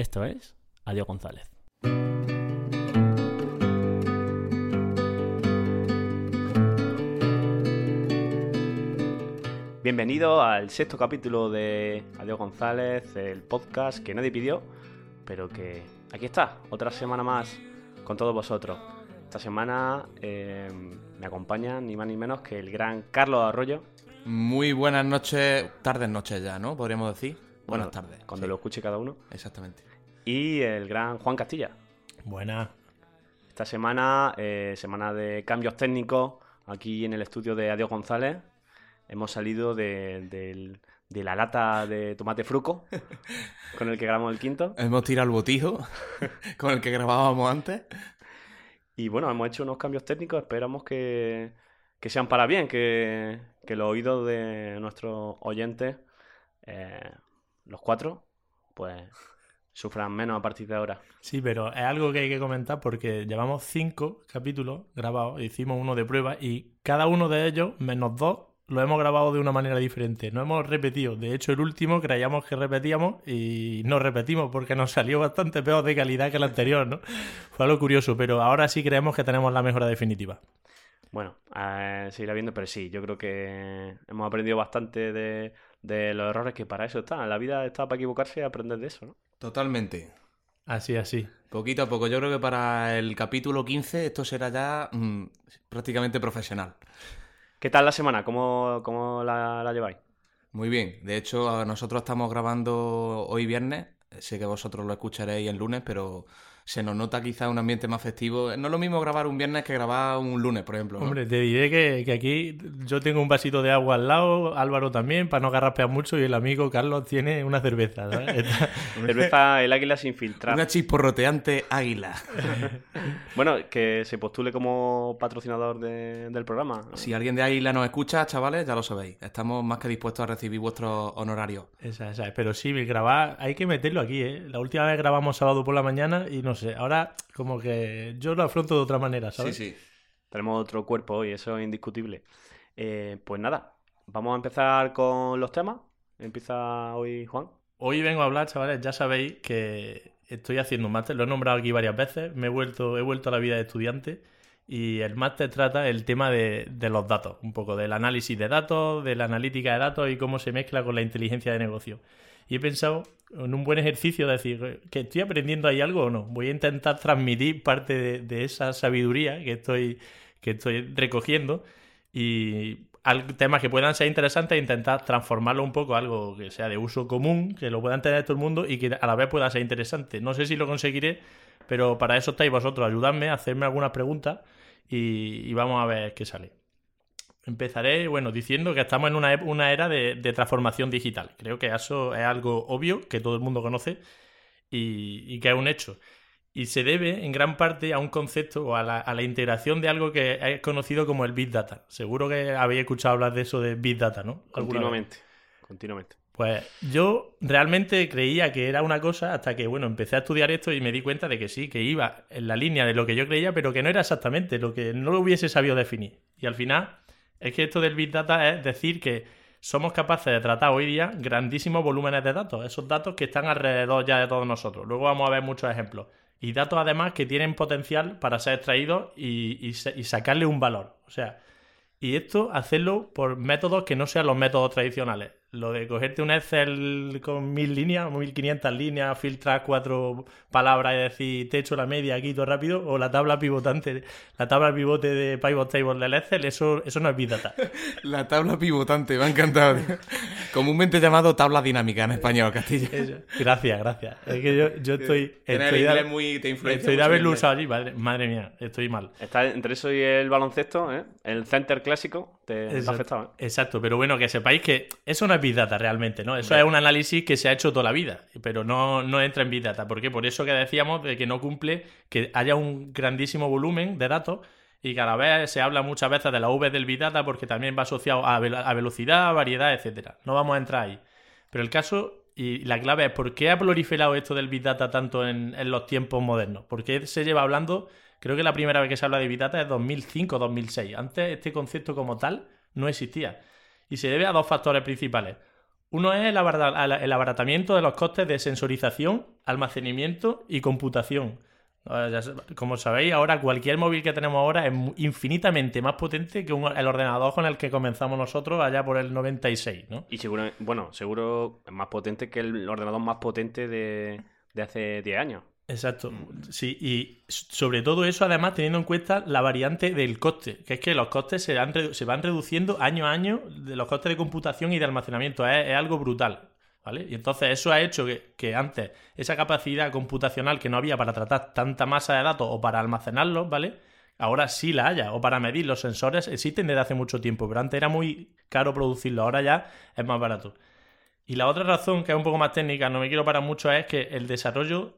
Esto es Adiós González. Bienvenido al sexto capítulo de Adiós González, el podcast que nadie pidió, pero que aquí está, otra semana más con todos vosotros. Esta semana eh, me acompaña ni más ni menos que el gran Carlos Arroyo. Muy buenas noches, tardes noches ya, ¿no? Podríamos decir. Buenas Bueno, tardes. Cuando sí, lo escuche cada uno. Exactamente. Y el gran Juan Castilla. Buena. Esta semana, eh, semana de cambios técnicos, aquí en el estudio de Adiós González. Hemos salido de, de la lata de tomate fruco con el que grabamos el quinto. Hemos tirado el botijo con el que grabábamos antes. Y bueno, hemos hecho unos cambios técnicos. Esperamos que, que sean para bien, que, que los oídos de nuestros oyentes, eh, los cuatro, pues sufran menos a partir de ahora. Sí, pero es algo que hay que comentar porque llevamos cinco capítulos grabados, hicimos uno de prueba y cada uno de ellos, menos dos, lo hemos grabado de una manera diferente. No hemos repetido. De hecho, el último creíamos que repetíamos y no repetimos porque nos salió bastante peor de calidad que el anterior, ¿no? Fue algo curioso, pero ahora sí creemos que tenemos la mejora definitiva. Bueno, eh, se irá viendo, pero sí, yo creo que hemos aprendido bastante de, de los errores que para eso está. La vida está para equivocarse y aprender de eso, ¿no? Totalmente. Así, así. Poquito a poco. Yo creo que para el capítulo 15 esto será ya mm, prácticamente profesional. ¿Qué tal la semana? ¿Cómo, cómo la, la lleváis? Muy bien. De hecho, nosotros estamos grabando hoy viernes. Sé que vosotros lo escucharéis el lunes, pero se nos nota quizá un ambiente más festivo. No es lo mismo grabar un viernes que grabar un lunes, por ejemplo. ¿no? Hombre, te diré que, que aquí yo tengo un vasito de agua al lado, Álvaro también, para no garraspear mucho, y el amigo Carlos tiene una cerveza. Cerveza El Águila sin filtrar. Una chisporroteante águila. Bueno, que se postule como patrocinador de- del programa. Si alguien de Águila nos escucha, chavales, ya lo sabéis. Estamos más que dispuestos a recibir vuestros honorarios. Esa, esa. Pero sí, grabar, hay que meterlo aquí, ¿eh? La última vez grabamos sábado por la mañana y no sé, ahora como que yo lo afronto de otra manera, ¿sabes? sí. Tenemos otro cuerpo hoy, eso es indiscutible. Eh, pues nada, vamos a empezar con los temas. Empieza hoy Juan. Hoy vengo a hablar, chavales, ya sabéis que estoy haciendo un máster, lo he nombrado aquí varias veces, me he vuelto, he vuelto a la vida de estudiante y el máster trata el tema de, de los datos, un poco del análisis de datos, de la analítica de datos y cómo se mezcla con la inteligencia de negocio. Y he pensado en un buen ejercicio de decir que estoy aprendiendo ahí algo o no. Voy a intentar transmitir parte de, esa sabiduría que estoy, que estoy recogiendo y temas que puedan ser interesantes intentar transformarlo un poco a algo que sea de uso común, que lo pueda entender todo el mundo y que a la vez pueda ser interesante. No sé si lo conseguiré, pero para eso estáis vosotros. Ayudadme hacerme algunas preguntas y vamos a ver qué sale. Empezaré, bueno, diciendo que estamos en una, una era de, de transformación digital. Creo que eso es algo obvio, que todo el mundo conoce y, y que es un hecho. Y se debe en gran parte a un concepto o a la, a la integración de algo que es conocido como el Big Data. Seguro que habéis escuchado hablar de eso de Big Data, ¿no? Continuamente. Continuamente. Pues yo realmente creía que era una cosa hasta que, bueno, empecé a estudiar esto y me di cuenta de que sí, que iba en la línea de lo que yo creía, pero que no era exactamente lo que no lo hubiese sabido definir. Y al final, es que esto del Big Data es decir que somos capaces de tratar hoy día grandísimos volúmenes de datos, esos datos que están alrededor ya de todos nosotros. Luego vamos a ver muchos ejemplos. Y datos además que tienen potencial para ser extraídos y, y sa- y sacarle un valor. O sea, y esto hacerlo por métodos que no sean los métodos tradicionales. Lo de cogerte un Excel con mil líneas, mil quinientas líneas, filtrar cuatro palabras y decir te echo la media aquí todo rápido, o la tabla pivotante, la tabla pivote de Pivot Table del Excel, eso, eso no es Big Data. La tabla pivotante, me ha encantado. Comúnmente llamado tabla dinámica en español, Castillo. Eso. Gracias, gracias. Es que yo, yo estoy. Estoy el de- inglés muy... te Estoy de haberlo usado allí, madre, madre mía, estoy mal. Está entre eso y el baloncesto, ¿eh? el center clásico, te, te ha Exacto. afectado. ¿eh? Exacto, pero bueno, que sepáis que eso no es Big Data realmente, ¿no? Eso es un análisis que se ha hecho toda la vida, pero no, no entra en Big Data. ¿Por qué? Por eso que decíamos de que no cumple que haya un grandísimo volumen de datos y cada vez se habla muchas veces de la V del Big Data porque también va asociado a, a velocidad, variedad, etcétera. No vamos a entrar ahí. Pero el caso y la clave es por qué ha proliferado esto del Big Data tanto en, en los tiempos modernos. ¿Por qué se lleva hablando? Creo que la primera vez que se habla de Big Data es 2005-2006. Antes este concepto como tal no existía. Y se debe a dos factores principales. Uno es el, abarata- el abaratamiento de los costes de sensorización, almacenamiento y computación. Sa- Como sabéis, ahora cualquier móvil que tenemos ahora es infinitamente más potente que el ordenador con el que comenzamos nosotros allá por el 96, ¿no? Y seguro, bueno, seguro más potente que el ordenador más potente de, de hace 10 años. Exacto, sí, y sobre todo eso además teniendo en cuenta la variante del coste, que es que los costes se, han redu- se van reduciendo año a año de los costes de computación y de almacenamiento, es, es algo brutal, ¿vale? Y entonces eso ha hecho que, que antes esa capacidad computacional que no había para tratar tanta masa de datos o para almacenarlos, ¿vale? Ahora sí la haya, o para medir los sensores existen desde hace mucho tiempo, pero antes era muy caro producirlo, ahora ya es más barato. Y la otra razón, que es un poco más técnica, no me quiero parar mucho, es que el desarrollo,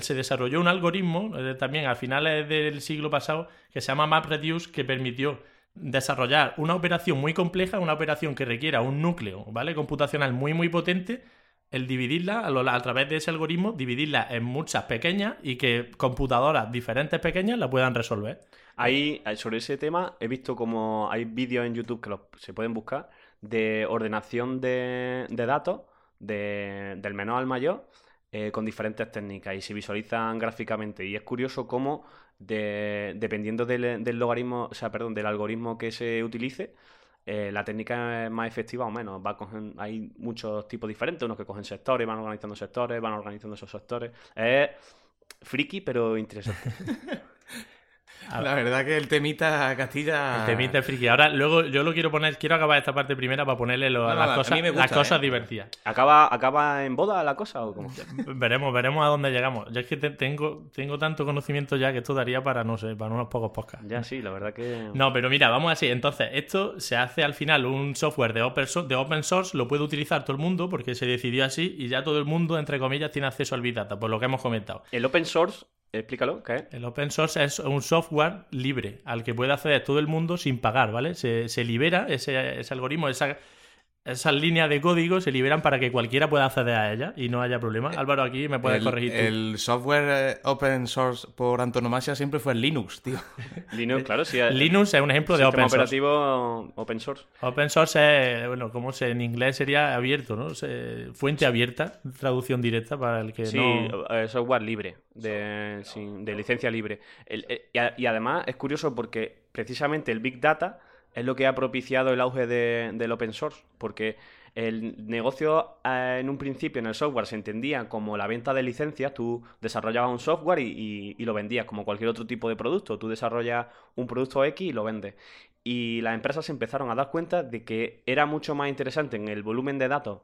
se desarrolló un algoritmo eh, también a finales del siglo pasado que se llama MapReduce, que permitió desarrollar una operación muy compleja, una operación que requiera un núcleo, ¿vale? Computacional muy, muy potente, el dividirla a, través de ese algoritmo, dividirla en muchas pequeñas y que computadoras diferentes pequeñas la puedan resolver. Ahí, eh, sobre ese tema, he visto como hay vídeos en YouTube que se pueden buscar de ordenación de, de datos de- del menor al mayor eh, con diferentes técnicas y se visualizan gráficamente. Y es curioso cómo, de- dependiendo del, logaritmo, o sea, perdón, del algoritmo que se utilice, eh, la técnica es más efectiva o menos. Va a hay muchos tipos diferentes, unos que cogen sectores, van organizando sectores, van organizando esos sectores. Es friki, pero interesante. La verdad que el temita Castilla. El temita es friki. Ahora, luego yo lo quiero poner, quiero acabar esta parte primera para ponerle lo- No, no, las, cosas, gusta, las cosas ¿eh? divertidas. ¿Acaba, ¿Acaba en boda la cosa o cómo? Veremos, veremos a dónde llegamos. Yo es que te- tengo, tengo tanto conocimiento ya que esto daría para, no sé, para unos pocos podcasts. Ya sí, la verdad que... No, pero mira, vamos así. Entonces, esto se hace al final un software de open, source, de open source, lo puede utilizar todo el mundo porque se decidió así y ya todo el mundo, entre comillas, tiene acceso al Big Data, por lo que hemos comentado. El open source, explícalo, ¿qué? El open source es un software libre al que puede acceder todo el mundo sin pagar, ¿vale? Se, se libera ese, ese algoritmo, esa, esas líneas de código se liberan para que cualquiera pueda acceder a ella y no haya problema. Álvaro, aquí me puedes el, corregir tú. el software eh, open source por antonomasia siempre fue el Linux, tío. Linux, claro, sí. Linux es un ejemplo de open source. operativo open source. Open source es, bueno, como se, en inglés sería abierto, ¿no? Se- fuente abierta, traducción directa para el que Sí, no... eh, software libre, de, sin- de licencia libre. El- eh, y, a- y además es curioso porque precisamente el Big Data es lo que ha propiciado el auge de- del open source, porque el negocio eh, en un principio en el software se entendía como la venta de licencias, tú desarrollabas un software y, y- y lo vendías como cualquier otro tipo de producto, tú desarrollas un producto X y lo vendes. Y las empresas se empezaron a dar cuenta de que era mucho más interesante en el volumen de datos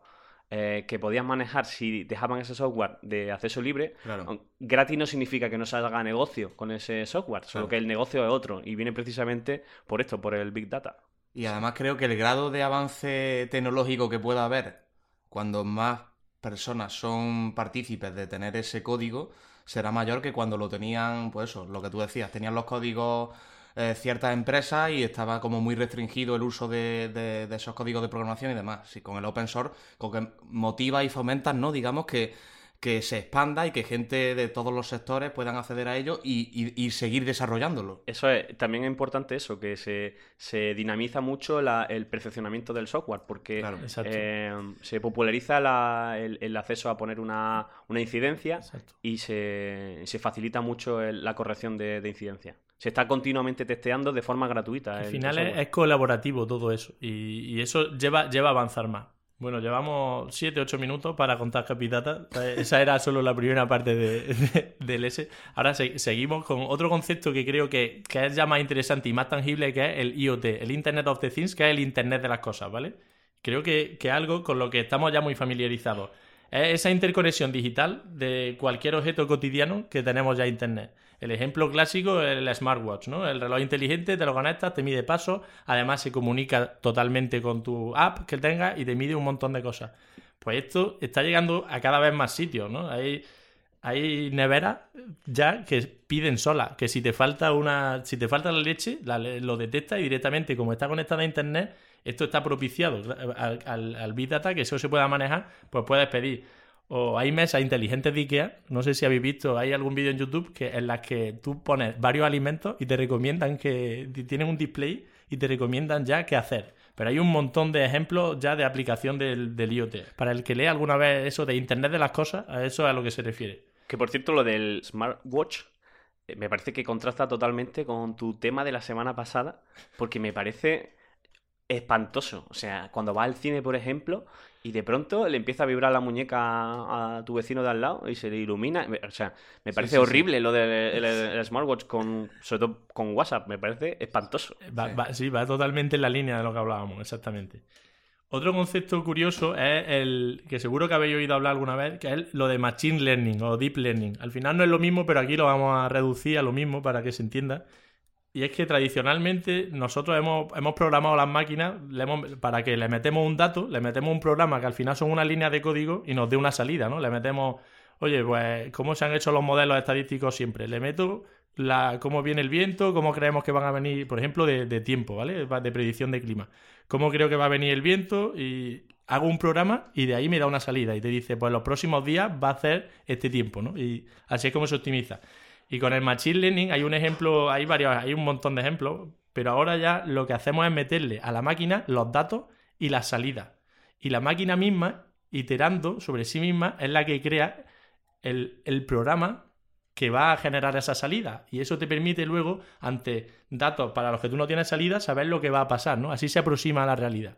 eh, que podían manejar si dejaban ese software de acceso libre. Claro. Gratis no significa que no se haga negocio con ese software, solo Claro. que el negocio es otro y viene precisamente por esto, por el Big Data. Y además creo que el grado de avance tecnológico que pueda haber cuando más personas son partícipes de tener ese código será mayor que cuando lo tenían, pues eso, lo que tú decías, tenían los códigos eh, ciertas empresas y estaba como muy restringido el uso de, de- de esos códigos de programación y demás. Sí, con el open source, con que motiva y fomenta, ¿no? Digamos que, que se expanda y que gente de todos los sectores puedan acceder a ello y, y- y seguir desarrollándolo. Eso es, también es importante eso, que se, se dinamiza mucho la- el perfeccionamiento del software, porque Claro. Eh, se populariza la- el, el acceso a poner una, una incidencia Exacto. y se, se facilita mucho el- la corrección de, de incidencia. Se está continuamente testeando de forma gratuita. Al final es, colaborativo todo eso y, y eso lleva, lleva a avanzar más. Bueno, llevamos 7-8 minutos para contar Capitata. Esa era solo la primera parte de- de- del S. Ahora se- seguimos con otro concepto que creo que, que es ya más interesante y más tangible, que es el IoT, el Internet of the Things, que es el Internet de las cosas, ¿vale? Creo que, que algo con lo que estamos ya muy familiarizados. Es esa interconexión digital de cualquier objeto cotidiano que tenemos ya a Internet. El ejemplo clásico es el smartwatch, ¿no? El reloj inteligente, te lo conectas, te mide pasos, además se comunica totalmente con tu app que tengas y te mide un montón de cosas. Pues esto está llegando a cada vez más sitios, ¿no? Hay, hay neveras ya que piden sola, que si te falta una, si te falta la leche, la lo detecta y directamente, como está conectada a internet, esto está propiciado al, al, al Big Data, que eso se pueda manejar, pues puedes pedir. O hay mesas inteligentes de IKEA, no sé si habéis visto, hay algún vídeo en YouTube que, en las que tú pones varios alimentos y te recomiendan que tienen un display y te recomiendan ya qué hacer. Pero hay un montón de ejemplos ya de aplicación del, del IoT. Para el que lea alguna vez eso de Internet de las cosas, a eso es a lo que se refiere. Que por cierto, lo del smartwatch eh, me parece que contrasta totalmente con tu tema de la semana pasada, porque me parece espantoso. O sea, cuando vas al cine, por ejemplo, y de pronto le empieza a vibrar la muñeca a, tu vecino de al lado y se le ilumina. O sea, me parece sí, sí. horrible lo del el- el smartwatch, con, sobre todo con WhatsApp. Me parece espantoso. Va, Sí. va- sí, va totalmente en la línea de lo que hablábamos, exactamente. Otro concepto curioso es el que seguro que habéis oído hablar alguna vez, que es lo de Machine Learning o Deep Learning. Al final no es lo mismo, pero aquí lo vamos a reducir a lo mismo para que se entienda. Y es que tradicionalmente nosotros hemos, hemos programado las máquinas le hemos- para que le metemos un dato, le metemos un programa que al final son una línea de código y nos dé una salida, ¿no? Le metemos, oye, pues, ¿cómo se han hecho los modelos estadísticos siempre? Le meto la, cómo viene el viento, cómo creemos que van a venir, por ejemplo, de, de tiempo, ¿vale? Va- De predicción de clima. ¿Cómo creo que va a venir el viento? Y hago un programa y de ahí me da una salida y te dice, pues los próximos días va a hacer este tiempo, ¿no? Y así es como se optimiza. Y con el Machine Learning hay un ejemplo, hay varios, hay un montón de ejemplos, pero ahora ya lo que hacemos es meterle a la máquina los datos y las salidas. Y la máquina misma, iterando sobre sí misma, es la que crea el, el programa que va a generar esa salida. Y eso te permite luego, ante datos para los que tú no tienes salida, saber lo que va a pasar, ¿no? Así se aproxima a la realidad.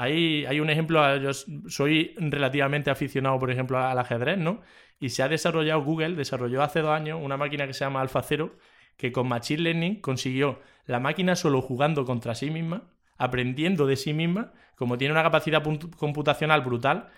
Ahí hay un ejemplo, yo soy relativamente aficionado, por ejemplo, al ajedrez, ¿no? Y se ha desarrollado, Google desarrolló hace dos años una máquina que se llama AlphaZero, que con Machine Learning consiguió la máquina solo jugando contra sí misma, aprendiendo de sí misma, como tiene una capacidad computacional brutal,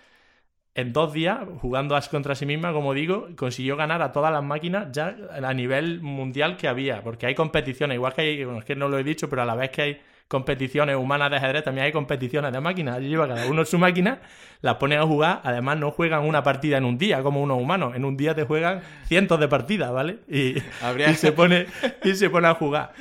en dos días, jugando contra sí misma, como digo, consiguió ganar a todas las máquinas ya a nivel mundial que había, porque hay competiciones, igual que hay, bueno, es que no lo he dicho, pero a la vez que hay competiciones humanas de ajedrez, también hay competiciones de máquinas. Allí lleva cada uno su máquina, las pone a jugar, además no juegan una partida en un día como unos humanos, en un día te juegan cientos de partidas, ¿vale? Y, Habría- y se pone y se pone a jugar.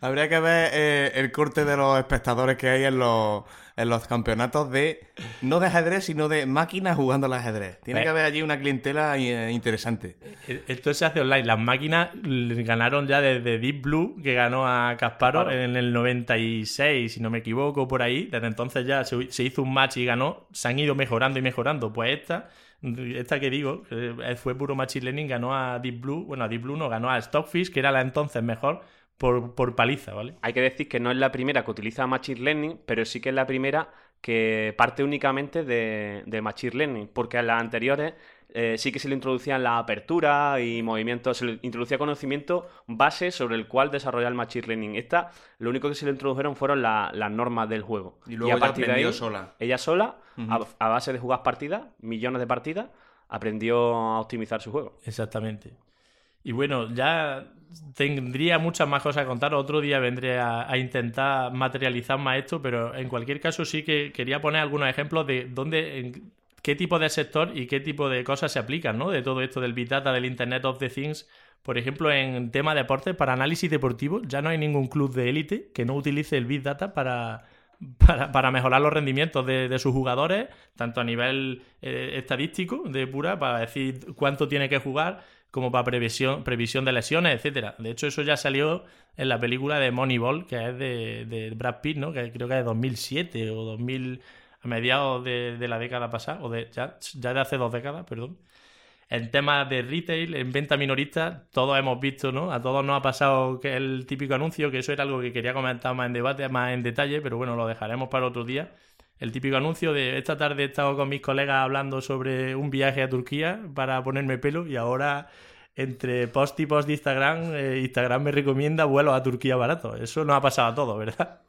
Habría que ver eh, el corte de los espectadores que hay en los, en los campeonatos de, no de ajedrez, sino de máquinas jugando al ajedrez. Tiene que haber allí una clientela eh, interesante. E, Esto se hace online. Las máquinas ganaron ya desde Deep Blue, que ganó a Kasparov en el 96, si no me equivoco, por ahí. Desde entonces ya se, hizo un match y ganó. Se han ido mejorando y mejorando. Pues esta, esta que digo, fue puro Machine Learning, ganó a Deep Blue. Bueno, a Deep Blue no, ganó a Stockfish, que era la entonces mejor, por, por paliza, ¿vale? Hay que decir que no es la primera que utiliza Machine Learning, pero sí que es la primera que parte únicamente de, de Machine Learning, porque en las anteriores eh, sí que se le introducían la apertura y movimientos, se le introducía conocimiento base sobre el cual desarrollar el Machine Learning. Esta, lo único que se le introdujeron fueron la- las normas del juego. Y luego ya aprendió sola. Ella sola, Ujú. a, a base de jugar partidas, millones de partidas, aprendió a optimizar su juego. Exactamente. Y bueno, ya tendría muchas más cosas que contar. Otro día vendré a, intentar materializar más esto, pero en cualquier caso sí que quería poner algunos ejemplos de dónde, en qué tipo de sector y qué tipo de cosas se aplican, ¿no? De todo esto del Big Data, del Internet of the Things. Por ejemplo, en tema de deportes, para análisis deportivo, ya no hay ningún club de élite que no utilice el Big Data para, para, para mejorar los rendimientos de, de sus jugadores, tanto a nivel eh, estadístico, de pura, para decir cuánto tiene que jugar, como para previsión, previsión de lesiones, etcétera. De hecho, eso ya salió en la película de Moneyball, que es de, de Brad Pitt, ¿no? Que creo que es de 2007 o 2000, a mediados de, de la década pasada, o de ya, ya de hace dos décadas, perdón. En temas de retail, en venta minorista, todos hemos visto, ¿no? A todos nos ha pasado que el típico anuncio, que eso era algo que quería comentar más en debate, más en detalle, pero bueno, lo dejaremos para otro día. El típico anuncio de esta tarde he estado con mis colegas hablando sobre un viaje a Turquía para ponerme pelo y ahora entre post y post de Instagram, eh, Instagram me recomienda vuelos a Turquía barato. Eso nos ha pasado a todos, ¿verdad?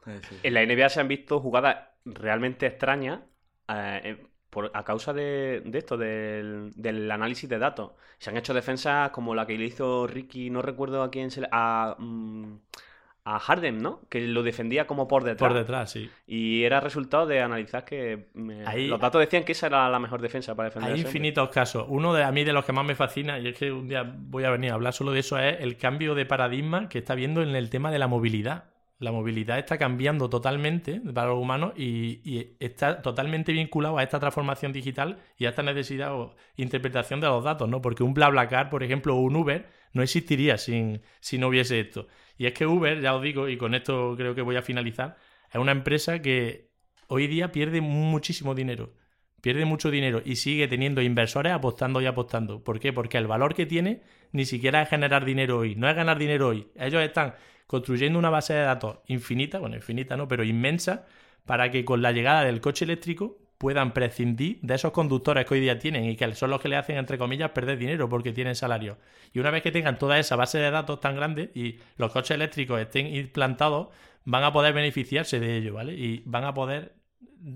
En la NBA se han visto jugadas realmente extrañas eh, eh, por, a causa de, de esto, del, del análisis de datos. Se han hecho defensas como la que le hizo Ricky, no recuerdo a quién se le... A, mm, a Harden, ¿no? Que lo defendía como por detrás. Por detrás, sí. Y era resultado de analizar que Ahí- los datos decían que esa era la mejor defensa para defender Hay infinitos casos. Uno de a mí de los que más me fascina, y es que un día voy a venir a hablar solo de eso, es el cambio de paradigma que está viendo en el tema de la movilidad. La movilidad está cambiando totalmente para los humanos y, y está totalmente vinculado a esta transformación digital y a esta necesidad o interpretación de los datos, ¿no? Porque un BlaBlaCar, por ejemplo, o un Uber, no existiría sin, si no hubiese esto. Y es que Uber, ya os digo, y con esto creo que voy a finalizar, es una empresa que hoy día pierde muchísimo dinero. Pierde mucho dinero y sigue teniendo inversores apostando y apostando. ¿Por qué? Porque el valor que tiene ni siquiera es generar dinero hoy. No es ganar dinero hoy. Ellos están construyendo una base de datos infinita, bueno, infinita no, pero inmensa, para que con la llegada del coche eléctrico puedan prescindir de esos conductores que hoy día tienen y que son los que le hacen, entre comillas, perder dinero porque tienen salario. Y una vez que tengan toda esa base de datos tan grande y los coches eléctricos estén implantados, van a poder beneficiarse de ello, ¿vale? Y van a poder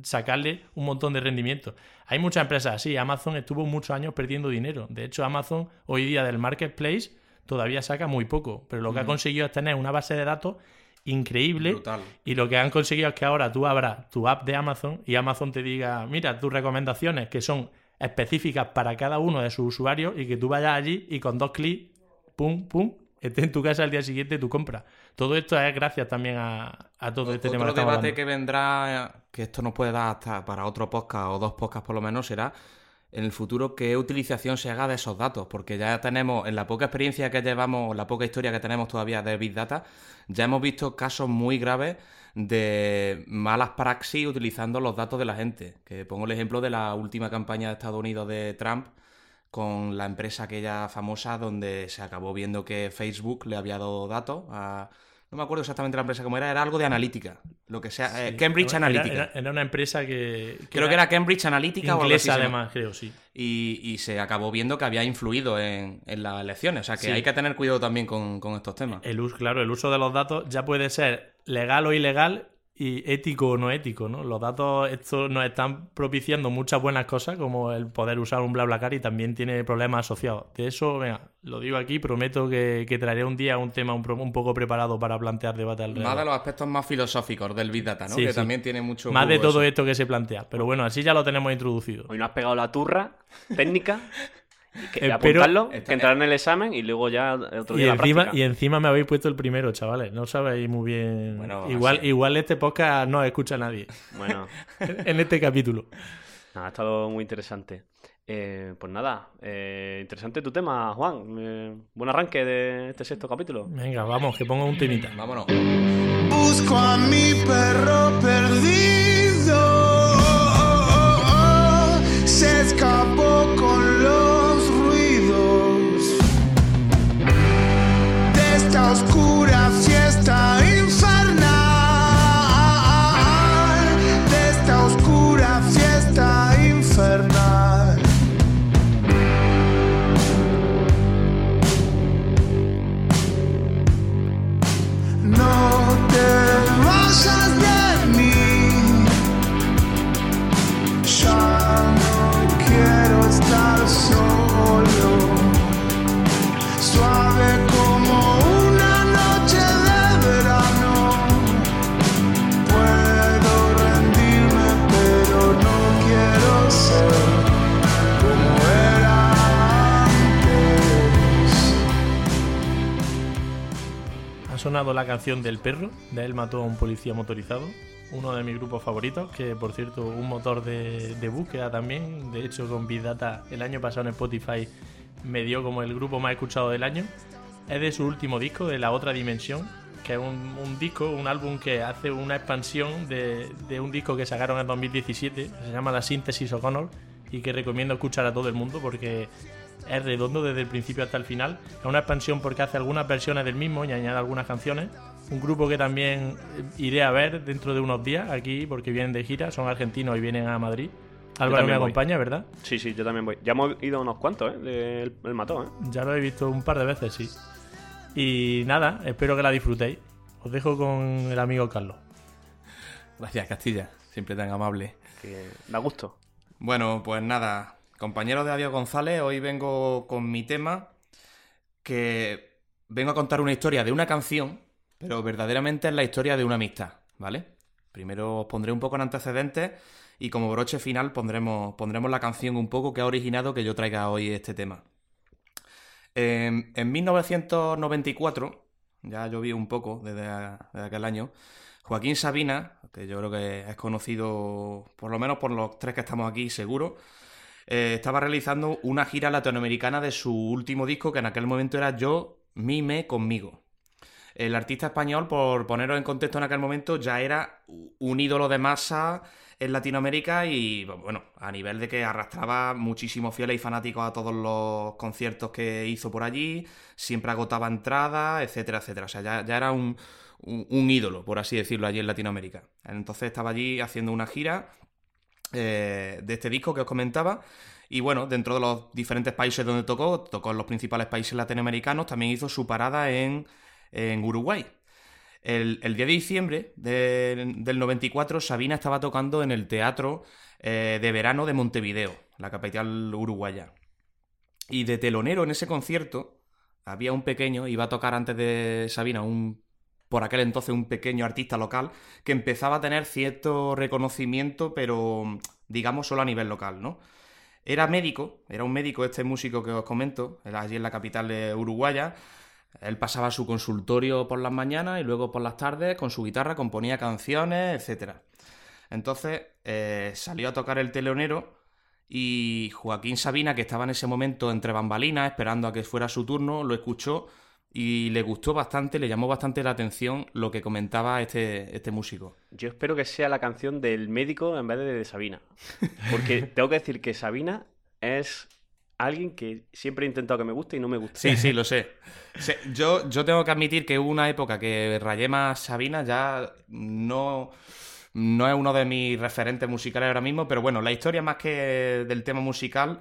sacarle un montón de rendimiento. Hay muchas empresas así. Amazon estuvo muchos años perdiendo dinero. De hecho, Amazon hoy día del marketplace todavía saca muy poco, pero lo que ha conseguido es tener una base de datos increíble Brutal. y lo que han conseguido es que ahora tú abras tu app de Amazon y Amazon te diga, mira, tus recomendaciones que son específicas para cada uno de sus usuarios y que tú vayas allí y con dos clics, pum, pum, esté en tu casa al día siguiente tu compra. Todo esto es gracias también a, a todo este tema que Otro estamos debate hablando. que vendrá, que esto nos puede dar hasta para otro podcast o dos podcasts por lo menos, será en el futuro qué utilización se haga de esos datos, porque ya tenemos, en la poca experiencia que llevamos, la poca historia que tenemos todavía de Big Data, ya hemos visto casos muy graves de malas praxis utilizando los datos de la gente. Que pongo el ejemplo de la última campaña de Estados Unidos de Trump con la empresa aquella famosa donde se acabó viendo que Facebook le había dado datos a... No me acuerdo exactamente la empresa cómo era, era algo de analítica, lo que sea, eh, Cambridge Era- Analytica. Era, era una empresa que, Creo que era Cambridge Analytica o algo así además, creo, sí. Y, y se acabó viendo que había influido en, en las elecciones. O sea que Sí. hay que tener cuidado también con, con estos temas. El uso, claro, el uso de los datos ya puede ser legal o ilegal y ético o no ético, ¿no? Los datos, esto nos están propiciando muchas buenas cosas, como el poder usar un BlaBlaCar y también tiene problemas asociados. De eso, venga, lo digo aquí, prometo que, que traeré un día un tema un, poco preparado para plantear debate alrededor. Más de los aspectos más filosóficos del Big Data, ¿no? Sí, que sí. también tiene mucho. Más de todo eso. esto que se plantea. Pero bueno, así ya lo tenemos introducido. Hoy no has pegado la turra técnica. y Que, Espero- apuntarlo, que entrar en el examen y luego ya otro Y día la encima, práctica. y encima me habéis puesto el primero, chavales. No sabéis muy bien. Bueno, igual, así. igual este podcast no escucha nadie Bueno, en este capítulo. nada, ha estado muy interesante. Eh, pues nada, eh, interesante tu tema, Juan. Eh, buen arranque de este sexto capítulo. Venga, vamos, que pongo un temita. Vámonos. Busco a mi perro perdido. De esta la canción del perro, de él mató a un policía motorizado, uno de mis grupos favoritos, que por cierto, un motor de, de búsqueda también, de hecho con Big Data el año pasado en Spotify me dio como el grupo más escuchado del año. Es de su último disco, de La Otra Dimensión, que es un, disco, un álbum que hace una expansión de, un disco que sacaron en 2017, que se llama La Síntesis O'Connor, y que recomiendo escuchar a todo el mundo porque es redondo desde el principio hasta el final. Es una expansión porque hace algunas versiones del mismo y añade algunas canciones. Un grupo que también eh, iré a ver dentro de unos días aquí porque vienen de gira, son argentinos y vienen a Madrid. Álvaro también me voy. acompaña, ¿verdad? Sí, sí, yo también voy. Ya hemos ido unos cuantos, ¿eh? del el mató, ¿eh? Ya lo he visto un par de veces, sí. Y nada, espero que la disfrutéis. Os dejo con el amigo Carlos. Gracias, Castilla. Siempre tan amable. Que da gusto. Bueno, pues nada, compañeros de Adiós González, hoy vengo con mi tema que vengo a contar una historia de una canción, pero verdaderamente es la historia de una amistad, ¿vale? Primero os pondré un poco en antecedentes y como broche final pondremos, pondremos la canción un poco que ha originado que yo traiga hoy este tema. En, en 1994, ya llovió un poco desde aquel año, Joaquín Sabina, que yo creo que es conocido por lo menos por los tres que estamos aquí seguro, eh, estaba realizando una gira latinoamericana de su último disco, que en aquel momento era Yo, Mi, Me, Conmigo. El artista español, por poneros en contexto en aquel momento, ya era un ídolo de masa en Latinoamérica y bueno, a nivel de que arrastraba muchísimos fieles y fanáticos a todos los conciertos que hizo por allí, siempre agotaba entradas, etcétera, etcétera. O sea, ya, ya era un, un- un ídolo, por así decirlo, allí en Latinoamérica. Entonces estaba allí haciendo una gira eh, de este disco que os comentaba. Y bueno, dentro de los diferentes países donde tocó, tocó en los principales países latinoamericanos, también hizo su parada en, en Uruguay. El, el 10 de diciembre de- del 94, Sabina estaba tocando en el Teatro eh, de Verano de Montevideo, la capital uruguaya. Y de telonero en ese concierto había un pequeño, iba a tocar antes de Sabina, un por aquel entonces un pequeño artista local que empezaba a tener cierto reconocimiento, pero digamos solo a nivel local, ¿no? Era médico, era un médico este músico que os comento, era allí en la capital de uruguaya. Él pasaba su consultorio por las mañanas y luego por las tardes con su guitarra componía canciones, etcétera. Entonces eh, salió a tocar el telonero y Joaquín Sabina, que estaba en ese momento entre bambalinas, esperando a que fuera su turno, lo escuchó y le gustó bastante, le llamó bastante la atención lo que comentaba este, este músico. Yo espero que sea la canción del médico en vez de de Sabina. Porque tengo que decir que Sabina es alguien que siempre he intentado que me guste y no me gusta. Sí, sí, lo sé. Sí, Yo, yo tengo que admitir que hubo una época que rayé más Sabina, ya no, no es uno de mis referentes musicales ahora mismo, pero bueno, la historia más que del tema musical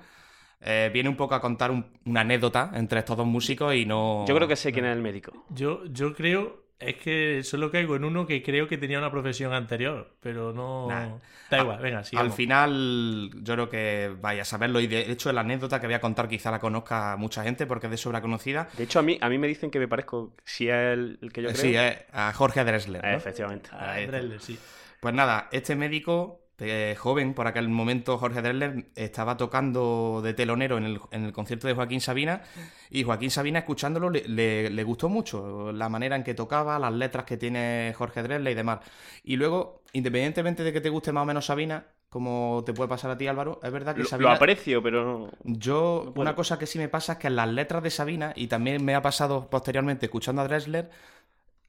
eh, viene un poco a contar un- una anécdota entre estos dos músicos y no... Yo creo que sé quién es el médico. Yo, yo creo, es que solo caigo en uno que creo que tenía una profesión anterior, pero no. Nah. Da Al- igual, venga, Al sigamos. final, yo creo que vaya a saberlo. Y de hecho, la anécdota que voy a contar quizá la conozca mucha gente porque es de sobra conocida. De hecho, a mí, a mí me dicen que me parezco, si es el, el que yo Eh, creo. Sí, es a Jorge Dresler. Eh, ¿no? efectivamente. Sí. Pues nada, este médico eh, joven, por aquel momento Jorge Dresler, estaba tocando de telonero en el, en el concierto de Joaquín Sabina y Joaquín Sabina escuchándolo le, le- le gustó mucho la manera en que tocaba, las letras que tiene Jorge Dresler y demás. Y luego, independientemente de que te guste más o menos Sabina, como te puede pasar a ti Álvaro, es verdad que Lo, Sabina... lo aprecio, pero no. Yo, No una cosa que sí me pasa es que en las letras de Sabina, y también me ha pasado posteriormente escuchando a Dressler,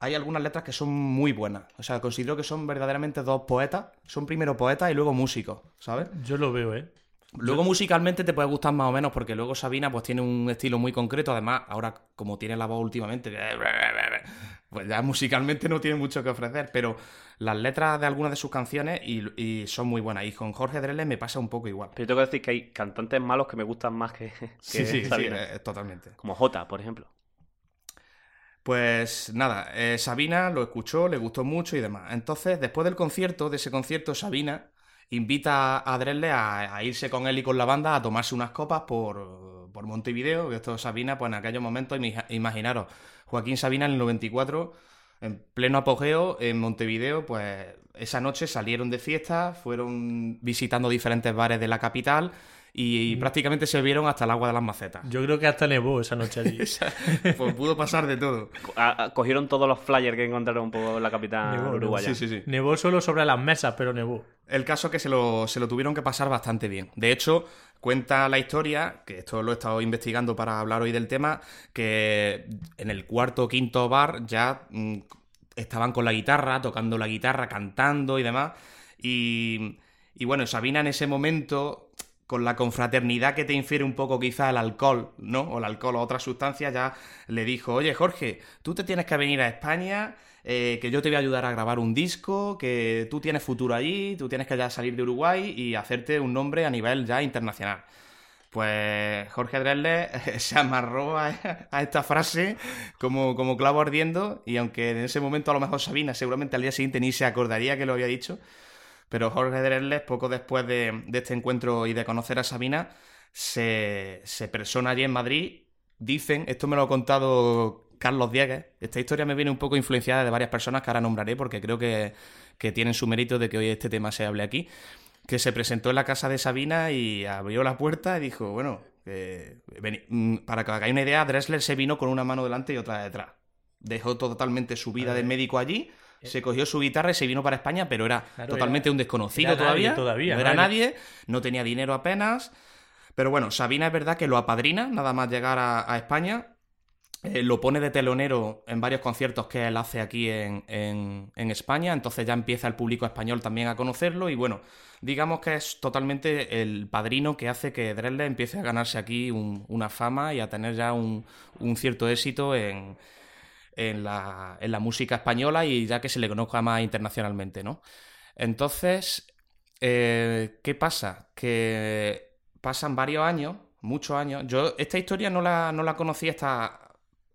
hay algunas letras que son muy buenas. O sea, considero que son verdaderamente dos poetas. Son primero poetas y luego músicos, ¿sabes? Yo lo veo, ¿eh? Luego musicalmente te puede gustar más o menos, porque luego Sabina pues tiene un estilo muy concreto. Además, ahora como tiene la voz últimamente, pues ya musicalmente no tiene mucho que ofrecer. Pero las letras de algunas de sus canciones y, y son muy buenas. Y con Jorge Dressler me pasa un poco igual. Pero tengo que decir que hay cantantes malos que me gustan más que, que Sabina. eh, totalmente. Como Jota, por ejemplo. Pues nada, eh, Sabina lo escuchó, le gustó mucho y demás. Entonces, después del concierto, de ese concierto, Sabina invita a Drelle a, irse con él y con la banda a tomarse unas copas por, por Montevideo. Esto Sabina, pues en aquellos momentos, imaginaros, Joaquín Sabina en el 94, en pleno apogeo, en Montevideo, pues esa noche salieron de fiesta, fueron visitando diferentes bares de la capital y, prácticamente se vieron hasta el agua de las macetas. Yo creo que hasta nevó esa noche allí. pues pudo pasar de todo. Co- a- a- Cogieron todos los flyers que encontraron por la capital Nevó, nevó. uruguaya. Sí, sí, sí. nevó solo sobre las mesas, pero nevó. El caso es que se lo, se lo tuvieron que pasar bastante bien. De hecho, cuenta la historia, que esto lo he estado investigando para hablar hoy del tema, que en el cuarto o quinto bar ya mm, estaban con la guitarra, tocando la guitarra, cantando y demás. Y, y bueno, Sabina en ese momento, con la confraternidad que te infiere un poco quizá el alcohol, ¿no? O el alcohol o otras sustancias, ya le dijo, oye Jorge, tú te tienes que venir a España, eh, que yo te voy a ayudar a grabar un disco, que tú tienes futuro allí, tú tienes que ya salir de Uruguay y hacerte un nombre a nivel ya internacional. Pues Jorge Drexler se amarró a, a esta frase como, como clavo ardiendo y aunque en ese momento a lo mejor Sabina seguramente al día siguiente ni se acordaría que lo había dicho, pero Jorge Drexler poco después de, de este encuentro y de conocer a Sabina se, se persona allí en Madrid. Dicen, esto me lo ha contado Carlos Diegues, esta historia me viene un poco influenciada de varias personas que ahora nombraré porque creo que, que tienen su mérito de que hoy este tema se hable aquí que se presentó en la casa de Sabina y abrió la puerta y dijo, bueno, eh, mm, para que hagáis una idea, Dressler se vino con una mano delante y otra detrás. Dejó totalmente su vida de médico allí, se cogió su guitarra y se vino para España, pero era Claro, totalmente era- un desconocido todavía, todavía, no era nadie, no tenía dinero apenas. Pero bueno, Sabina es verdad que lo apadrina, nada más llegar a, a España. eh, lo pone de telonero en varios conciertos que él hace aquí en, en- en España, entonces ya empieza el público español también a conocerlo y bueno, digamos que es totalmente el padrino que hace que Dresler empiece a ganarse aquí un- una fama y a tener ya un, un cierto éxito en, en la, en la música española y ya que se le conozca más internacionalmente, ¿no? Entonces, eh, ¿qué pasa? Que pasan varios años, muchos años. Yo esta historia no la, no la conocí hasta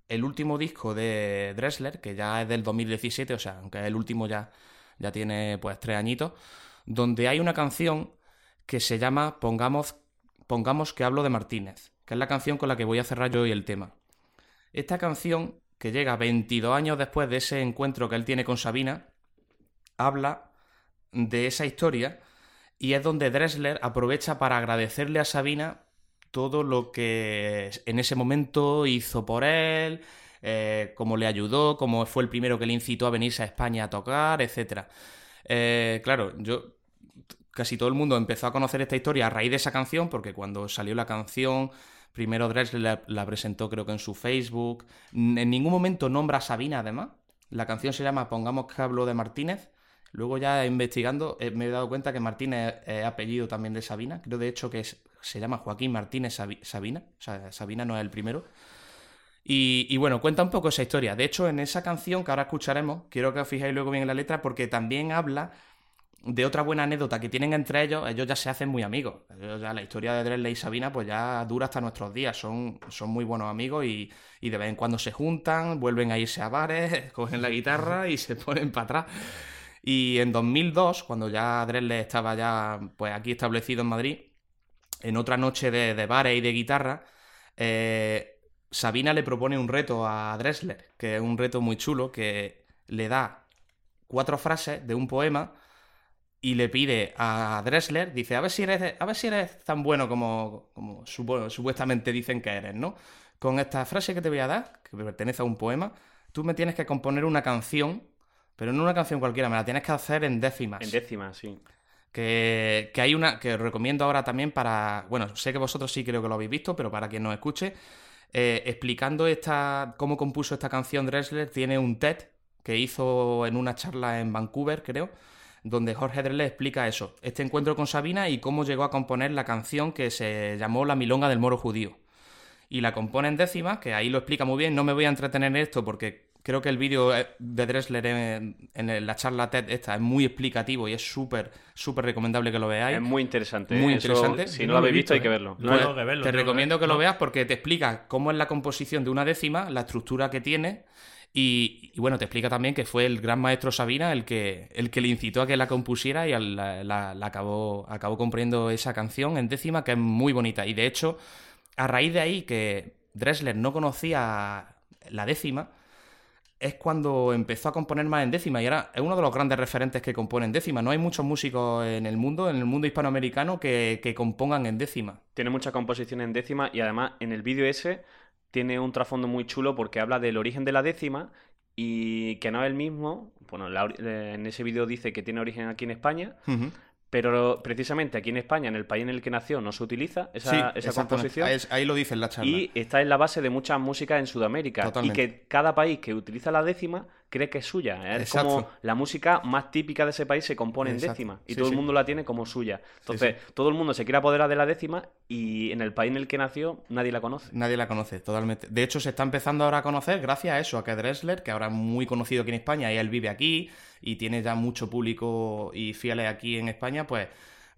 el último disco de Dressler, que ya es del 2017, o sea, aunque el último ya, ya tiene pues tres añitos, donde hay una canción que se llama Pongamos, Pongamos que hablo de Martínez, que es la canción con la que voy a cerrar yo hoy el tema. Esta canción, que llega 22 años después de ese encuentro que él tiene con Sabina, habla de esa historia y es donde Dressler aprovecha para agradecerle a Sabina todo lo que en ese momento hizo por él, eh, cómo le ayudó, cómo fue el primero que le incitó a venirse a España a tocar, etc. claro, yo casi todo el mundo empezó a conocer esta historia a raíz de esa canción, porque cuando salió la canción, primero Dressler la, presentó creo que en su Facebook, en ningún momento nombra a Sabina además, la canción se llama Pongamos que hablo de Martínez, luego ya investigando eh, me he dado cuenta que Martínez es apellido también de Sabina, creo de hecho que se llama Joaquín Martínez Sabi- Sabina, o sea, Sabina no es el primero. Y, y bueno, cuenta un poco esa historia. De hecho, en esa canción que ahora escucharemos, quiero que os fijéis luego bien en la letra, porque también habla de otra buena anécdota que tienen entre ellos. Ellos ya se hacen muy amigos. Ya, la historia de Drexler y Sabina, pues ya dura hasta nuestros días. Son, son muy buenos amigos y, y de vez en cuando se juntan, vuelven a irse a bares, cogen la guitarra y se ponen para atrás. Y en 2002, cuando ya Drexler estaba ya pues aquí establecido en Madrid, en otra noche de, de bares y de guitarra, eh, Sabina le propone un reto a Dressler, que es un reto muy chulo, que le da cuatro frases de un poema y le pide a Dressler, dice, a ver si eres, a ver si eres tan bueno como, como supo- supuestamente dicen que eres, ¿no? Con esta frase que te voy a dar, que pertenece a un poema, tú me tienes que componer una canción, pero no una canción cualquiera, me la tienes que hacer en décimas En décimas, sí. que, que hay una que os recomiendo ahora también para, bueno, sé que vosotros sí creo que lo habéis visto, pero para quien nos escuche, eh, explicando esta, cómo compuso esta canción Dressler, tiene un TED que hizo en una charla en Vancouver, creo, donde Jorge Dressler explica eso, este encuentro con Sabina y cómo llegó a componer la canción que se llamó La Milonga del Moro Judío. Y la compone en décimas, que ahí lo explica muy bien, no me voy a entretener en esto porque creo que el vídeo eh, de Dressler en, en la charla TED esta es muy explicativo y es súper, súper recomendable que lo veáis. Es muy interesante. Muy ¿eh? Eso, interesante. si no no lo habéis visto, visto, hay que ¿eh? verlo. Lo No es- tengo que verlo, Te recomiendo que lo veas porque te explica cómo es la composición de una décima, la estructura que tiene y, y, bueno, te explica también que fue el gran maestro Sabina el que, el que le incitó a que la compusiera y al- la, la- acabó, acabó componiendo esa canción en décima que es muy bonita. Y de hecho, a raíz de ahí que Dressler no conocía la décima, es cuando empezó a componer más en décima y ahora es uno de los grandes referentes que compone en décima. No hay muchos músicos en el mundo, en el mundo hispanoamericano, que, que compongan en décima. Tiene mucha composición en décima y además en el vídeo ese tiene un trasfondo muy chulo porque habla del origen de la décima y que no es el mismo. Bueno, la eh, en ese vídeo dice que tiene origen aquí en España, pero precisamente aquí en España, en el país en el que nació, no se utiliza esa, Sí, esa exactamente. composición. Ahí, ahí lo dice en la charla. Y está en la base de muchas músicas en Sudamérica. Totalmente. Y que cada país que utiliza la décima cree que es suya. Es Exacto. como la música más típica de ese país se compone en décima. Y Sí, todo sí. el mundo la tiene como suya. Entonces, todo el mundo se quiere apoderar de la décima y en el país en el que nació nadie la conoce. Nadie la conoce, totalmente. De hecho, se está empezando ahora a conocer gracias a eso, a que Dressler, que ahora es muy conocido aquí en España y él vive aquí y tiene ya mucho público y fieles aquí en España, pues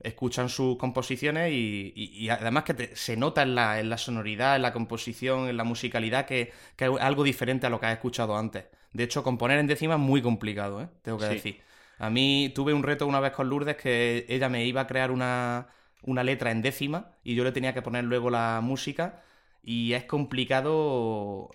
escuchan sus composiciones y, y- y además que te- se nota en la, en la sonoridad, en la composición, en la musicalidad, que, que es algo diferente a lo que has escuchado antes. De hecho, componer en décima es muy complicado, ¿eh? tengo que Sí. decir. A mí tuve un reto una vez con Lourdes que ella me iba a crear una, una letra en décima y yo le tenía que poner luego la música y es complicado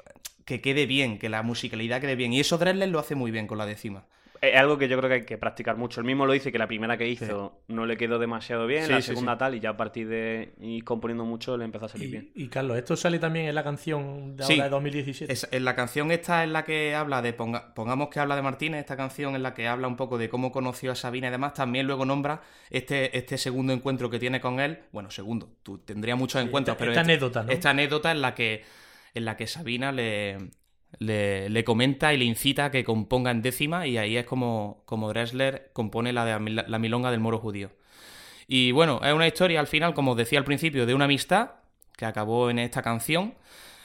que quede bien, que la musicalidad quede bien. Y eso Dressler lo hace muy bien con la décima. Es algo que yo creo que hay que practicar mucho. Él mismo lo dice que la primera que hizo no le quedó demasiado bien, Sí, la segunda sí. tal, y ya a partir de ir componiendo mucho le empezó a salir bien. Y, Carlos, ¿esto sale también en la canción de Sí. ahora de 2017? Es- en la canción esta es la que habla de, ponga- pongamos que habla de Martínez, esta canción en la que habla un poco de cómo conoció a Sabina y demás, también luego nombra este, este segundo encuentro que tiene con él, bueno, segundo, tú tendría muchos encuentros, esta- pero esta este- anécdota, ¿no? esta anécdota en la que en la que Sabina le, le, le comenta y le incita a que componga en décima y ahí es como, como Dressler compone la, de, la, la milonga del moro judío. Y bueno, es una historia al final, como os decía al principio, de una amistad que acabó en esta canción.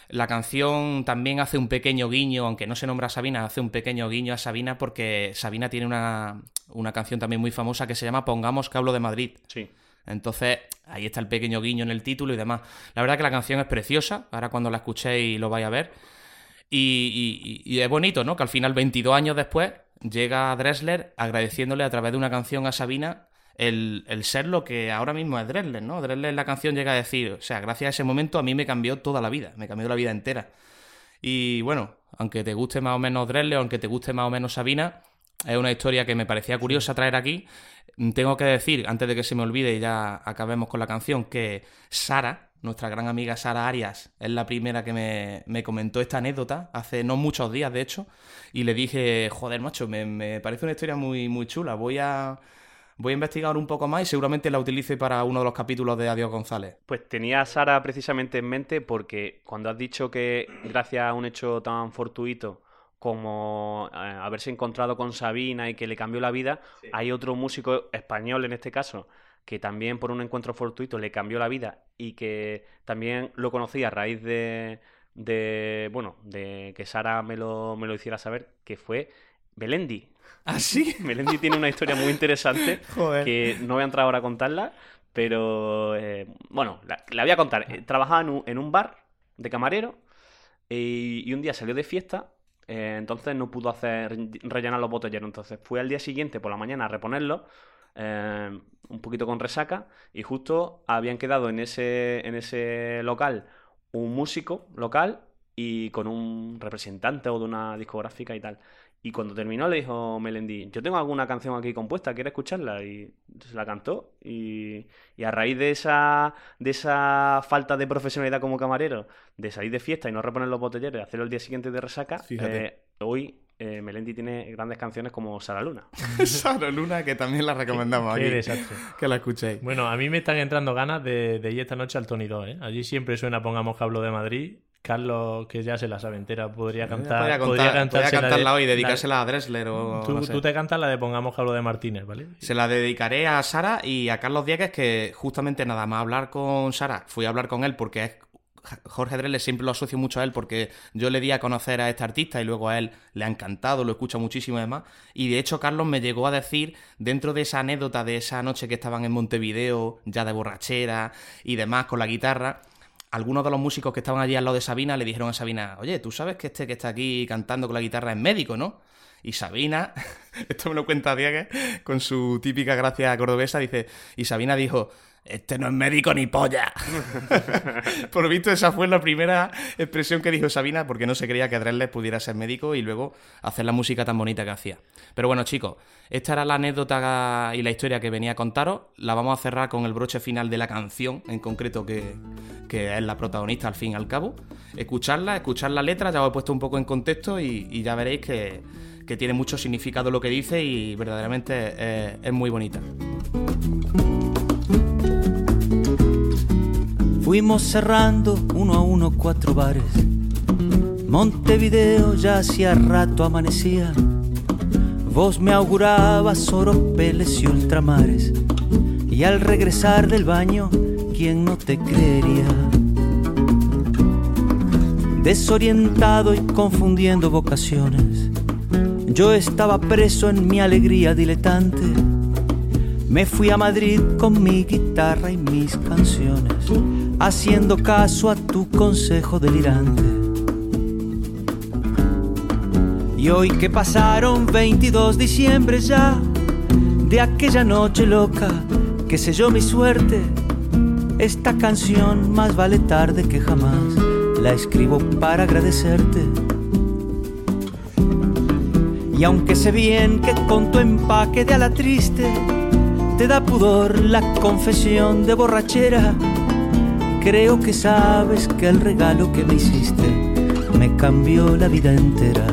La canción también hace un pequeño guiño, aunque no se nombra a Sabina, hace un pequeño guiño a Sabina porque Sabina tiene una, una canción también muy famosa que se llama Pongamos que hablo de Madrid. Sí. Entonces, ahí está el pequeño guiño en el título y demás. La verdad que la canción es preciosa, ahora cuando la escuchéis lo vais a ver. Y, y- y es bonito, ¿no? Que al final, 22 años después, llega Dressler agradeciéndole a través de una canción a Sabina el, el ser lo que ahora mismo es Dressler, ¿no? Dressler en la canción llega a decir, o sea, gracias a ese momento a mí me cambió toda la vida, me cambió la vida entera. Y bueno, aunque te guste más o menos Dressler, aunque te guste más o menos Sabina, es una historia que me parecía curiosa traer aquí. Tengo que decir, antes de que se me olvide y ya acabemos con la canción, que Sara, nuestra gran amiga Sara Arias, es la primera que me, me comentó esta anécdota hace no muchos días, de hecho, y le dije, joder, macho, me, me parece una historia muy, muy chula, voy a, voy a investigar un poco más y seguramente la utilice para uno de los capítulos de Adiós González. Pues tenía a Sara precisamente en mente porque cuando has dicho que gracias a un hecho tan fortuito como eh, haberse encontrado con Sabina y que le cambió la vida, hay otro músico español en este caso que también por un encuentro fortuito le cambió la vida y que también lo conocí a raíz de, de bueno, de que Sara me lo, me lo hiciera saber, que fue Belendi. ¿Ah, sí? Melendi tiene una historia muy interesante Joder. que no voy a entrar ahora a contarla, pero eh, bueno, la, la voy a contar. Eh, Trabajaba en un, en un bar de camarero y, y un día salió de fiesta, eh, entonces no pudo hacer rellenar los botelleros. Entonces fue al día siguiente por la mañana a reponerlos, eh, un poquito con resaca, y justo habían quedado en ese, en ese local un músico local y con un representante o de una discográfica y tal. Y cuando terminó le dijo Melendi, yo tengo alguna canción aquí compuesta, ¿quieres escucharla? Y se la cantó y, y a raíz de esa, de esa falta de profesionalidad como camarero, de salir de fiesta y no reponer los botelleros y hacerlo el día siguiente de resaca, eh, hoy eh, Melendi tiene grandes canciones como Sara Luna. Sara Luna, que también la recomendamos aquí. Que la escuchéis. Bueno, a mí me están entrando ganas de, de ir esta noche al Tony 2, ¿eh? Allí siempre suena Pongamos que hablo de Madrid. Carlos, que ya se la sabe entera, podría cantar. podría, contar- podría podría cantarse la de- cantarla hoy la- dedicársela a Dressler o Tú, no sé. tú te cantas la de Pongamos que hablo de Martínez, ¿vale? Se la dedicaré a Sara y a Carlos Diegues, que justamente nada más hablar con Sara, fui a hablar con él porque es Jorge Drexler siempre lo asocio mucho a él porque yo le di a conocer a este artista y luego a él le ha encantado, lo escucha muchísimo y demás. Y de hecho Carlos me llegó a decir, dentro de esa anécdota de esa noche que estaban en Montevideo, ya de borrachera y demás con la guitarra, algunos de los músicos que estaban allí al lado de Sabina le dijeron a Sabina, oye, tú sabes que este que está aquí cantando con la guitarra es médico, ¿no? Y Sabina, esto me lo cuenta Diegues, con su típica gracia cordobesa, dice, y Sabina dijo, este no es médico ni polla. Por visto, esa fue la primera expresión que dijo Sabina, porque no se creía que Drexler pudiera ser médico y luego hacer la música tan bonita que hacía. Pero bueno, chicos, esta era la anécdota y la historia que venía a contaros. La vamos a cerrar con el broche final de la canción, en concreto, que, que es la protagonista al fin y al cabo. Escucharla, escuchar la letra, ya os he puesto un poco en contexto y, y ya veréis que, que tiene mucho significado lo que dice y verdaderamente es- es muy bonita. Fuimos cerrando uno a uno cuatro bares. Montevideo ya hacía rato amanecía. Vos me augurabas oropeles y ultramares. Y al regresar del baño, ¿quién no te creería? Desorientado y confundiendo vocaciones. Yo estaba preso en mi alegría diletante. Me fui a Madrid con mi guitarra y mis canciones, haciendo caso a tu consejo delirante. Y hoy que pasaron 22 diciembre ya, de aquella noche loca que selló mi suerte, esta canción más vale tarde que jamás, la escribo para agradecerte. Y aunque sé bien que con tu empaque de ala triste te da pudor la confesión de borrachera, creo que sabes que el regalo que me hiciste me cambió la vida entera.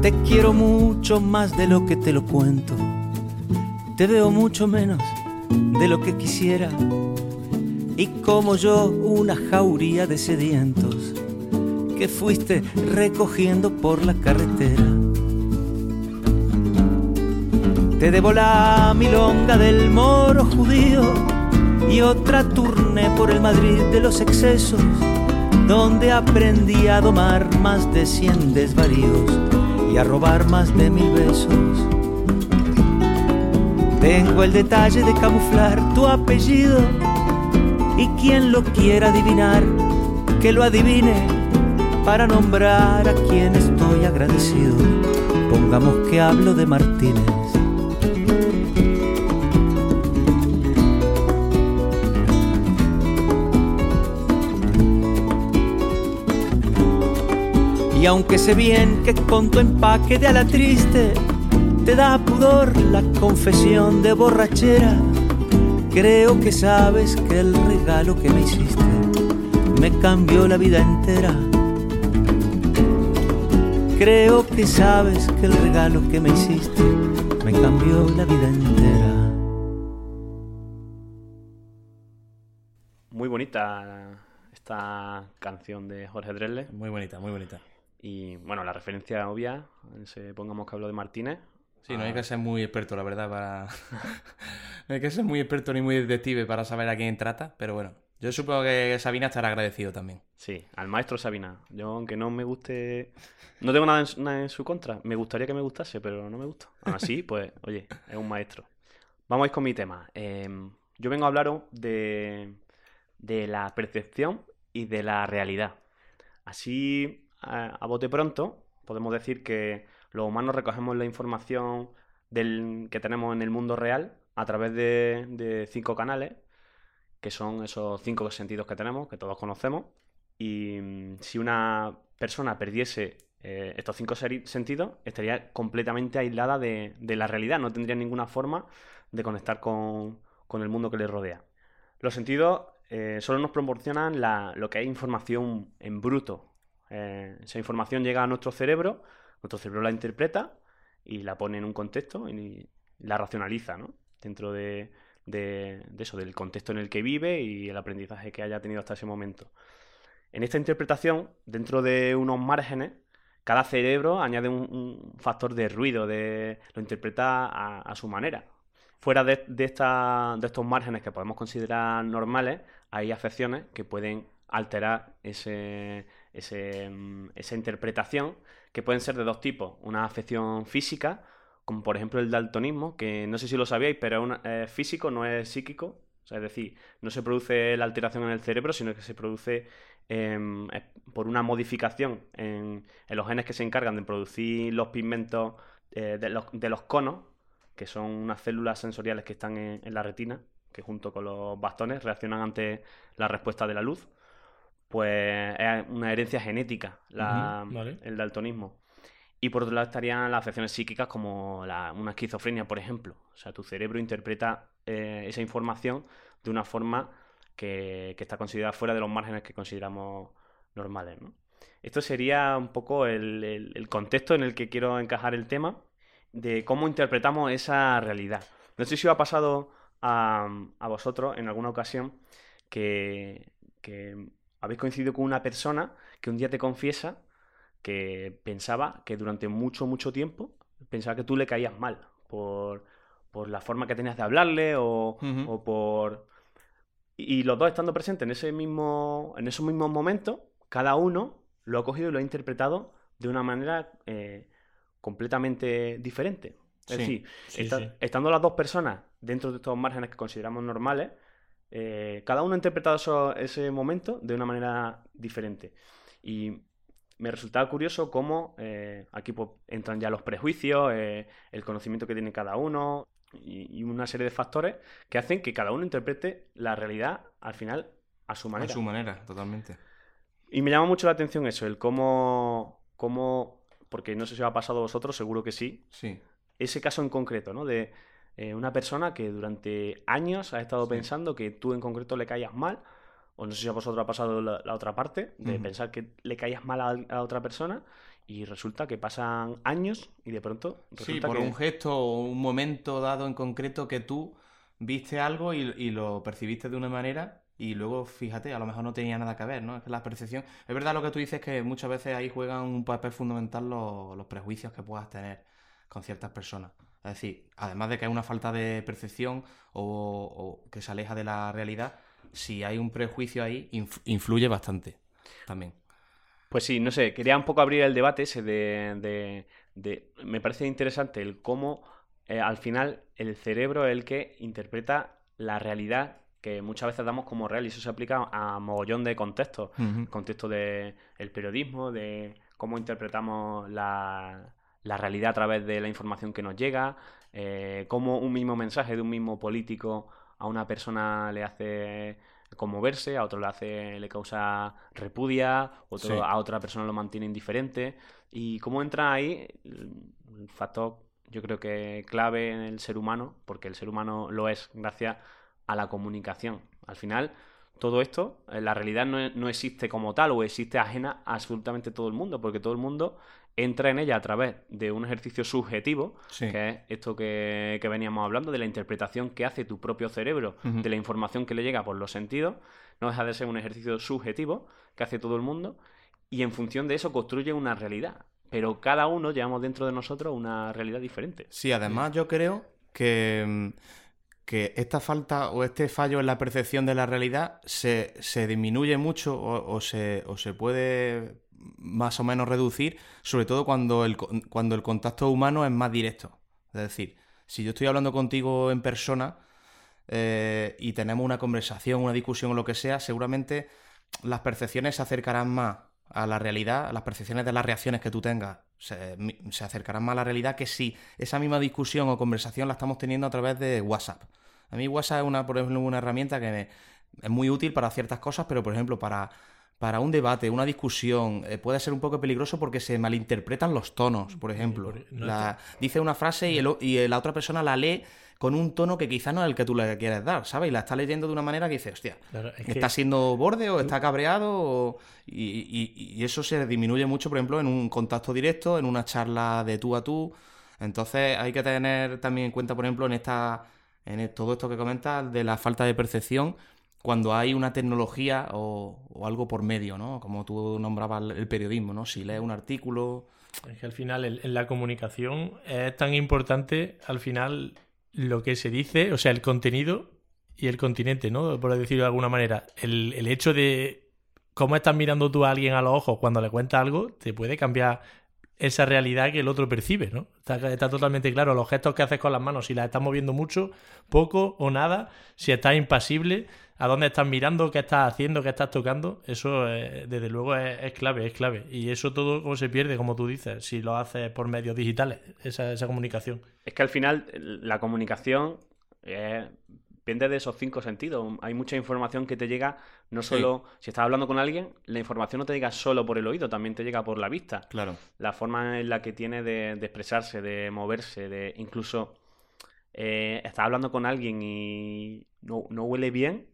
Te quiero mucho más de lo que te lo cuento. Te veo mucho menos de lo que quisiera. Y como yo, una jauría de sedientos que fuiste recogiendo por la carretera. Te debo la milonga del moro judío y otra turné por el Madrid de los excesos, donde aprendí a domar más de cien desvaríos y a robar más de mil besos. Tengo el detalle de camuflar tu apellido y quien lo quiera adivinar, que lo adivine para nombrar a quien estoy agradecido. Pongamos que hablo de Martínez. Y aunque sé bien que con tu empaque de ala triste te da pudor la confesión de borrachera, creo que sabes que el regalo que me hiciste me cambió la vida entera. Creo que sabes que el regalo que me hiciste me cambió la vida entera. Muy bonita esta canción de Jorge Drexler. Muy bonita, muy bonita. Y bueno, la referencia obvia, se pongamos que hablo de Martínez. Sí, no hay que ser muy experto, la verdad, para... no hay que ser muy experto ni muy detective para saber a quién trata, pero bueno, yo supongo que Sabina estará agradecido también. Sí, al maestro Sabina. Yo, aunque no me guste. No tengo nada en, su- nada en su contra. Me gustaría que me gustase, pero no me gusta. Aún así, pues, oye, es un maestro. Vamos a ir con mi tema. Eh, yo vengo a hablaros de, de la percepción y de la realidad. Así, a, a bote pronto, podemos decir que los humanos recogemos la información del, que tenemos en el mundo real a través de, de cinco canales que son esos cinco sentidos que tenemos, que todos conocemos. Y mm, si una persona perdiese eh, estos cinco sentidos, estaría completamente aislada de, de la realidad, no tendría ninguna forma de conectar con, con el mundo que le rodea. Los sentidos eh, solo nos proporcionan la- lo que es información en bruto. Eh, esa información llega a nuestro cerebro, nuestro cerebro la interpreta y la pone en un contexto y la racionaliza, ¿no? Dentro de, eso, del contexto en el que vive y el aprendizaje que haya tenido hasta ese momento. En esta interpretación, dentro de unos márgenes, cada cerebro añade un, factor de ruido, de, lo interpreta a, su manera. Fuera de estos márgenes que podemos considerar normales, hay afecciones que pueden alterar ese, ese, mm, esa interpretación, que pueden ser de dos tipos. Una afección física, como por ejemplo el daltonismo, que no sé si lo sabíais, pero es físico, no es psíquico. O sea, es decir, no se produce la alteración en el cerebro, sino que se produce em, por una modificación en, los genes que se encargan de producir los pigmentos eh, de, los, de los conos, que son unas células sensoriales que están en, en la retina, que junto con los bastones reaccionan ante la respuesta de la luz. Pues es una herencia genética, la- Ujú, vale. el daltonismo. Y por otro lado estarían las afecciones psíquicas como la- una esquizofrenia, por ejemplo. O sea, tu cerebro interpreta eh, esa información de una forma que, que está considerada fuera de los márgenes que consideramos normales, ¿no? Esto sería un poco el, el- el contexto en el que quiero encajar el tema de cómo interpretamos esa realidad. No sé si os ha pasado a, a vosotros en alguna ocasión que, que habéis coincidido con una persona que un día te confiesa que pensaba que durante mucho, mucho tiempo pensaba que tú le caías mal por, por la forma que tenías de hablarle o, o por... Y los dos estando presentes en ese mismo, en esos mismos momentos, cada uno lo ha cogido y lo ha interpretado de una manera eh, completamente diferente. Es Sí, decir, sí, esta- sí. estando las dos personas dentro de estos márgenes que consideramos normales, eh, cada uno ha interpretado eso- ese momento de una manera diferente. Y me resultaba curioso cómo eh, aquí pues, entran ya los prejuicios, eh, el conocimiento que tiene cada uno y, y una serie de factores que hacen que cada uno interprete la realidad al final a su A manera. su manera, totalmente. Y me llama mucho la atención eso, el cómo, cómo, porque no sé si os ha pasado a vosotros, seguro que sí, Sí. ese caso en concreto, ¿no? De eh, una persona que durante años ha estado Sí. pensando que tú en concreto le caías mal, o no sé si a vosotros ha pasado la, la otra parte, de pensar que le caías mal a, a otra persona, y resulta que pasan años y de pronto Sí, por que... un gesto o un momento dado en concreto que tú viste algo y, y lo percibiste de una manera y luego, fíjate, a lo mejor no tenía nada que ver, ¿no? Es que la percepción... Es verdad lo que tú dices que muchas veces ahí juegan un papel fundamental los, los prejuicios que puedas tener con ciertas personas. Es decir, además de que hay una falta de percepción o, o que se aleja de la realidad, si hay un prejuicio ahí, inf- influye bastante también. Pues sí, no sé, quería un poco abrir el debate ese de... de- de- me parece interesante el cómo eh, al final el cerebro es el que interpreta la realidad que muchas veces damos como real y eso se aplica a mogollón de contextos. El contexto del periodismo, de cómo interpretamos la, la realidad a través de la información que nos llega, eh, cómo un mismo mensaje de un mismo político a una persona le hace conmoverse, a otro le hace, le causa repudia, otro, Sí. a otra persona lo mantiene indiferente. Y cómo entra ahí el el factor, yo creo que clave en el ser humano, porque el ser humano lo es gracias a la comunicación. Al final, todo esto, eh, la realidad no, no existe como tal o existe ajena a absolutamente todo el mundo, porque todo el mundo entra en ella a través de un ejercicio subjetivo, Sí. que es esto que, que veníamos hablando, de la interpretación que hace tu propio cerebro de la información que le llega por los sentidos, no deja de ser un ejercicio subjetivo que hace todo el mundo, y en función de eso construye una realidad. Pero cada uno llevamos dentro de nosotros una realidad diferente. Sí, además yo creo que, mm, que esta falta o este fallo en la percepción de la realidad se, se disminuye mucho o, o se, o se puede más o menos reducir, sobre todo cuando el, cuando el contacto humano es más directo. Es decir, si yo estoy hablando contigo en persona eh, y tenemos una conversación, una discusión o lo que sea, seguramente las percepciones se acercarán más a la realidad, las percepciones de las reacciones que tú tengas se, acercarán más a la realidad que si esa misma discusión o conversación la estamos teniendo a través de WhatsApp. A mí WhatsApp es una, por ejemplo, una herramienta que es muy útil para ciertas cosas, pero por ejemplo para, para un debate, una discusión, eh, puede ser un poco peligroso porque se malinterpretan los tonos, por ejemplo. no La- dice una frase y, el y la otra persona la lee con un tono que quizás no es el que tú le quieres dar, ¿sabes? Y la está leyendo de una manera que dice, hostia, Claro, es que- ¿Está siendo borde o está cabreado? o- Y, y- y eso se disminuye mucho, por ejemplo, en un contacto directo, en una charla de tú a tú. Entonces hay que tener también en cuenta, por ejemplo, en esta en e- todo esto que comentas de la falta de percepción cuando hay una tecnología o, o algo por medio, ¿no? Como tú nombrabas el- periodismo, ¿no? Si lees un artículo... Es que al final en la comunicación es tan importante al final lo que se dice, o sea, el contenido y el continente, ¿no? Por decirlo de alguna manera. El, el hecho de cómo estás mirando tú a alguien a los ojos cuando le cuentas algo te puede cambiar esa realidad que el otro percibe, ¿no? Está, está totalmente claro. Los gestos que haces con las manos, si las estás moviendo mucho, poco o nada, si estás impasible, a dónde estás mirando, qué estás haciendo, qué estás tocando, eso eh, desde luego es, es clave, es clave. Y eso todo como se pierde, como tú dices, si lo haces por medios digitales, esa, esa comunicación. Es que al final la comunicación eh, depende de esos cinco sentidos. Hay mucha información que te llega, no solo si estás hablando con alguien, la información no te llega solo por el oído, también te llega por la vista. Claro. La forma en la que tiene de, de expresarse, de moverse, de incluso eh, estás hablando con alguien y no, no huele bien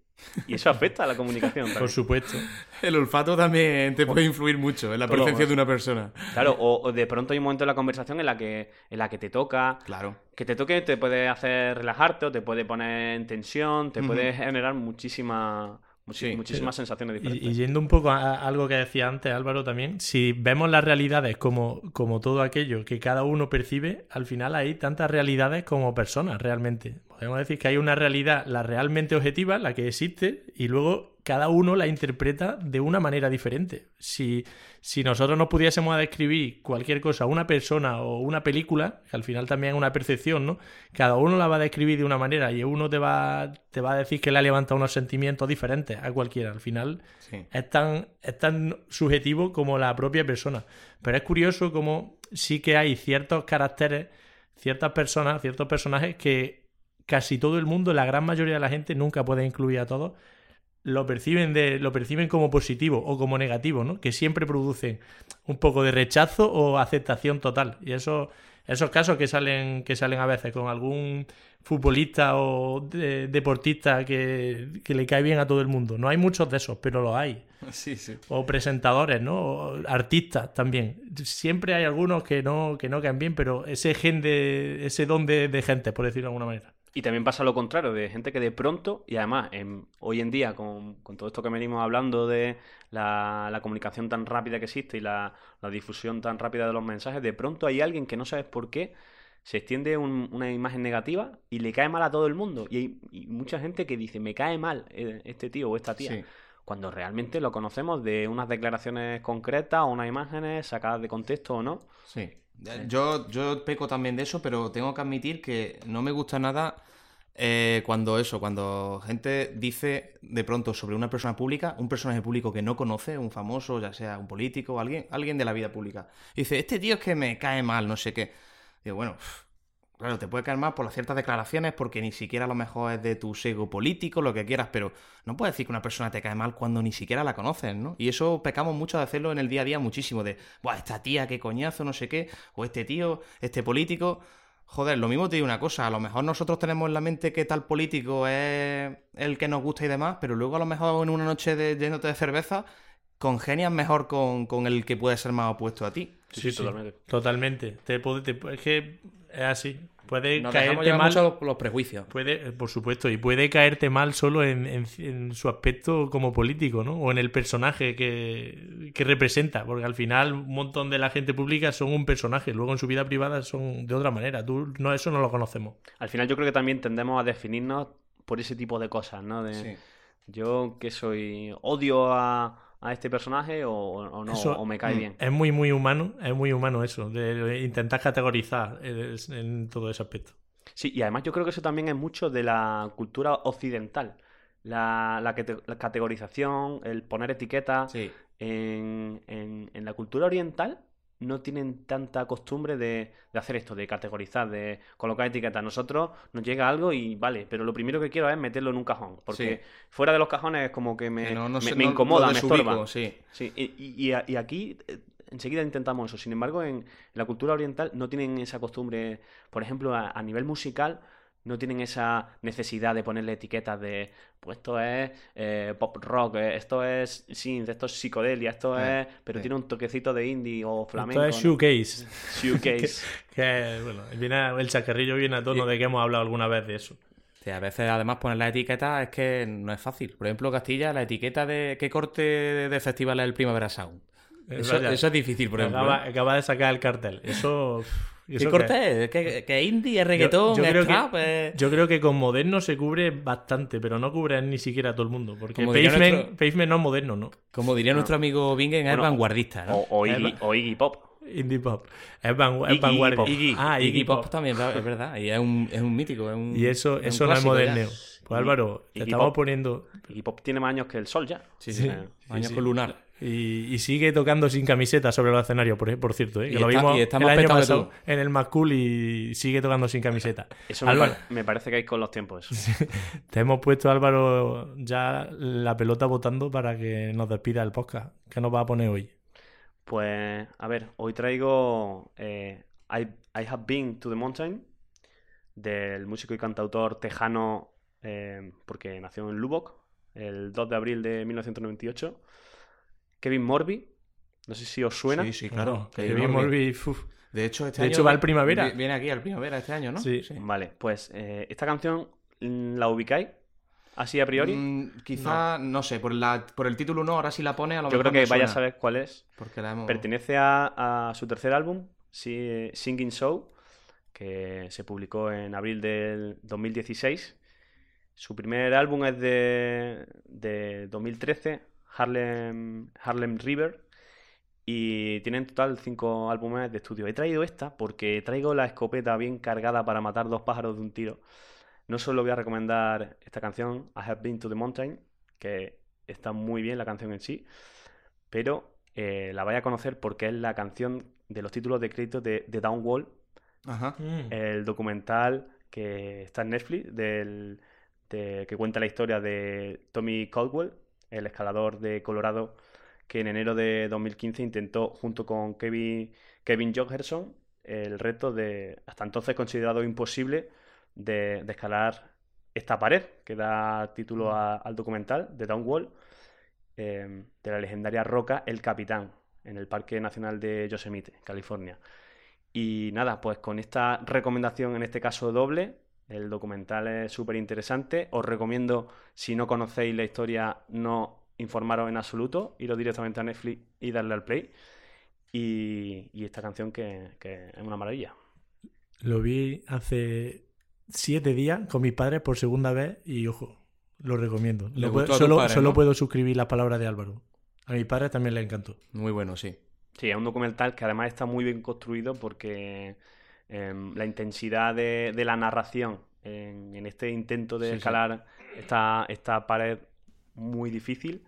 y eso afecta a la comunicación. Por también. supuesto. El olfato también te puede influir mucho en la Por lo percepción de una persona. Claro, o, o de pronto hay un momento en la conversación en la que, en la que te toca, Claro. que te toque te puede hacer relajarte o te puede poner en tensión, te puede generar muchísima, muchi- Sí, muchísimas sensaciones Y, diferentes. y yendo un poco a, a algo que decía antes Álvaro también, si vemos las realidades como, como todo aquello que cada uno percibe, al final hay tantas realidades como personas realmente. Podemos decir que hay una realidad, la realmente objetiva, la que existe, y luego cada uno la interpreta de una manera diferente. Si, si nosotros nos pudiésemos describir cualquier cosa, una persona o una película, que al final también es una percepción, ¿no? Cada uno la va a describir de una manera y uno te va, te va a decir que le ha levantado unos sentimientos diferentes a cualquiera. Al final Sí. es tan, es tan subjetivo como la propia persona. Pero es curioso como sí que hay ciertos caracteres, ciertas personas, ciertos personajes que casi todo el mundo, la gran mayoría de la gente, nunca puede incluir a todos, lo perciben, de, lo perciben como positivo o como negativo, ¿no? Que siempre producen un poco de rechazo o aceptación total. Y eso Esos casos que salen, que salen a veces con algún futbolista o de- deportista que, que le cae bien a todo el mundo. No hay muchos de esos, pero los hay. Sí, sí. O presentadores, ¿no? O artistas también. Siempre hay algunos que no, que no caen bien, pero ese gen de, ese don de, de gente, por decirlo de alguna manera. Y también pasa lo contrario, de gente que de pronto, y además en- hoy en día con, con todo esto que venimos hablando de la, la comunicación tan rápida que existe y la, la difusión tan rápida de los mensajes, de pronto hay alguien que no sabes por qué se extiende un- una imagen negativa y le cae mal a todo el mundo. Y hay y mucha gente que dice, me cae mal eh, este tío o esta tía. Sí. Cuando realmente lo conocemos de unas declaraciones concretas o unas imágenes sacadas de contexto o no. Sí. Yo, yo peco también de eso, pero tengo que admitir que no me gusta nada eh, cuando eso, cuando gente dice de pronto sobre una persona pública, un personaje público que no conoce, un famoso, ya sea un político, alguien, alguien de la vida pública. Y dice, este tío es que me cae mal, no sé qué. Digo, bueno, claro, te puede caer mal por las ciertas declaraciones, porque ni siquiera a lo mejor es de tu sego político, lo que quieras, pero no puedes decir que una persona te cae mal cuando ni siquiera la conoces, ¿no? Y eso pecamos mucho de hacerlo en el día a día muchísimo, de, Buah, esta tía, qué coñazo, no sé qué, o este tío, este político. Joder, lo mismo te digo una cosa, a lo mejor nosotros tenemos en la mente que tal político es el que nos gusta y demás, pero luego a lo mejor en una noche de lléndote de cerveza, congenias mejor con, con el que puede ser más opuesto a ti. Sí, sí, totalmente. Totalmente. Te puede- te- es que es así. Puede Nos caerte mal. mucho los, los prejuicios. Puede, eh, por supuesto, y puede caerte mal solo en, en- en su aspecto como político, ¿no? O en el personaje que, que representa, porque al final un montón de la gente pública son un personaje, luego en su vida privada son de otra manera. Tú no eso no lo conocemos. Al final yo creo que también tendemos a definirnos por ese tipo de cosas, ¿no? De, Sí. Yo que soy, odio a, a este personaje o, o no, Eso- o me cae mm, bien. Es muy, muy humano, es muy humano eso, de, de intentar categorizar en todo ese aspecto. Sí, y además yo creo que eso también es mucho de la cultura occidental. La, la cate- la categorización, el poner etiquetas. Sí. En, en- en la cultura oriental no tienen tanta costumbre de, de hacer esto, de categorizar, de colocar etiquetas. Nosotros nos llega algo y vale, pero lo primero que quiero es meterlo en un cajón. Porque Sí. fuera de los cajones es como que me, Que no- no me- sé- me no- incomoda, me estorba. sí. Sí, y, y- aquí eh, enseguida intentamos eso. Sin embargo, en, la cultura oriental no tienen esa costumbre, por ejemplo, a, a nivel musical, no tienen esa necesidad de ponerle etiquetas de, pues esto es eh, pop rock, eh, esto es synth, esto es psicodelia, esto Eh, es... Pero tiene un toquecito de indie o flamenco. Esto es ¿no? shoegaze. Shoegaze. Que, bueno, viene, el chacarrillo viene a tono de que hemos hablado alguna vez de eso. Sí, a veces además poner la etiqueta es que no es fácil. Por ejemplo, Castilla, la etiqueta de qué corte de festival es el Primavera Sound. Eso es difícil, por ejemplo. acaba, ¿eh? acaba de sacar el cartel. Eso. ¿Qué corte es? ¿Qué, qué indie? ¿Es reggaetón? yo ¿Es creo que- Yo creo que con moderno se cubre bastante, pero no cubre ni siquiera a todo el mundo. Porque Pavement, nuestro- Pavement no es moderno, ¿no? Como diría nuestro amigo Bingen, es vanguardista, ¿no? o, o Iggy, o Iggy Pop. Indie pop. Es, es Iggy vanguardia. Pop. Iggy, Ah, Iggy Iggy Pop, Pop. también, es verdad. Y es un, es un mítico. Es un, Y eso, es un eso no es ya. moderneo. Pues Álvaro, te Iggy estamos Pop. poniendo. Iggy Pop tiene más años que el sol ya. Sí, sí. Años sí. con lunar. Y, y sigue tocando sin camiseta sobre los escenarios, por, por cierto. ¿eh? Y lo está- vimos y está el año pasado en el Más Cool y sigue tocando sin camiseta. Eso me, Álvaro, par- me parece que hay con los tiempos. eso. te hemos puesto, Álvaro, ya la pelota votando para que nos despida el podcast. ¿Qué nos va a poner hoy? Pues, a ver, hoy traigo eh, I, I Have Been to the Mountain del músico y cantautor tejano, eh, porque nació en Lubbock el 2 de abril de 1998, Kevin Morby. No sé si os suena. Sí, sí, claro. Kevin vimos Morby. uf. De hecho, este De año hecho, va al primavera. vi- Viene aquí al primavera este año, ¿no? Sí. Vale, pues eh, esta canción la ubicáis así a priori. Mm, quizá, no. sé, por, la, por el título no, ahora sí la pone, a lo Yo mejor creo que me vaya a saber cuál es. Porque la hemos... Pertenece a, a su tercer álbum, sí, Singing Show, que se publicó en abril del 2016. Su primer álbum es de, de 2013, Harlem, Harlem River, y tiene en total cinco álbumes de estudio. He traído esta porque traigo la escopeta bien cargada para matar dos pájaros de un tiro. No solo voy a recomendar esta canción, I Have Been to the Mountain, que está muy bien la canción en sí, pero eh, la vais a conocer porque es la canción de los títulos de crédito de The Downwall, Ajá. Mm. el documental que está en Netflix, del, de- que cuenta la historia de Tommy Caldwell, el escalador de Colorado, que en enero de 2015 intentó, junto con Kevin, Kevin Jogerson, el reto de, hasta entonces considerado imposible, de, de escalar esta pared que da título a- al documental, de Downwall, eh, de la legendaria roca El Capitán, en el Parque Nacional de Yosemite, California. Y nada, pues con esta recomendación, en este caso doble, el documental es súper interesante. Os recomiendo, si no conocéis la historia, no informaros en absoluto, iros directamente a Netflix y darle al play. Y, y esta canción que, que es una maravilla. Lo vi hace siete días con mis padres por segunda vez y ojo, lo recomiendo. Le puedo- solo padres, solo ¿no? puedo suscribir las palabras de Álvaro. A mis padres también les encantó. Muy bueno, sí. Sí, es un documental que además está muy bien construido porque em, la intensidad de, de la narración en, en este intento de Sí, sí. escalar Esta, esta pared muy difícil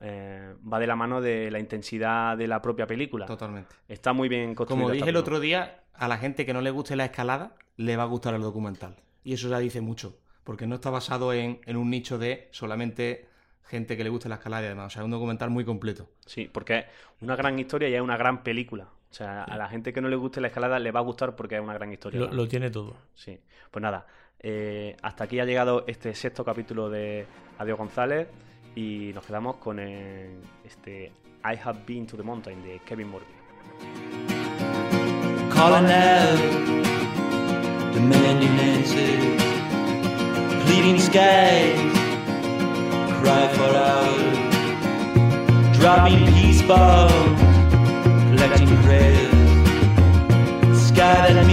eh, va de la mano de la intensidad de la propia película. Totalmente. Está muy bien construida. Como dije el otro día, a la gente que no le guste la escalada, le va a gustar el documental. Y eso ya dice mucho, porque no está basado en, en un nicho de solamente gente que le guste la escalada y demás. O sea, es un documental muy completo. Sí, porque es una gran historia y es una gran película. O sea, a la gente que no le guste la escalada le va a gustar porque es una gran historia. Lo, tiene todo. Sí, pues nada, eh, hasta aquí ha llegado este sexto capítulo de Adiós González y nos quedamos con el- este I Have Been to the Mountain de Kevin Morby. calling out, demanding answers, pleading skies, cry for hours, dropping peace bombs, reflecting red. Sky that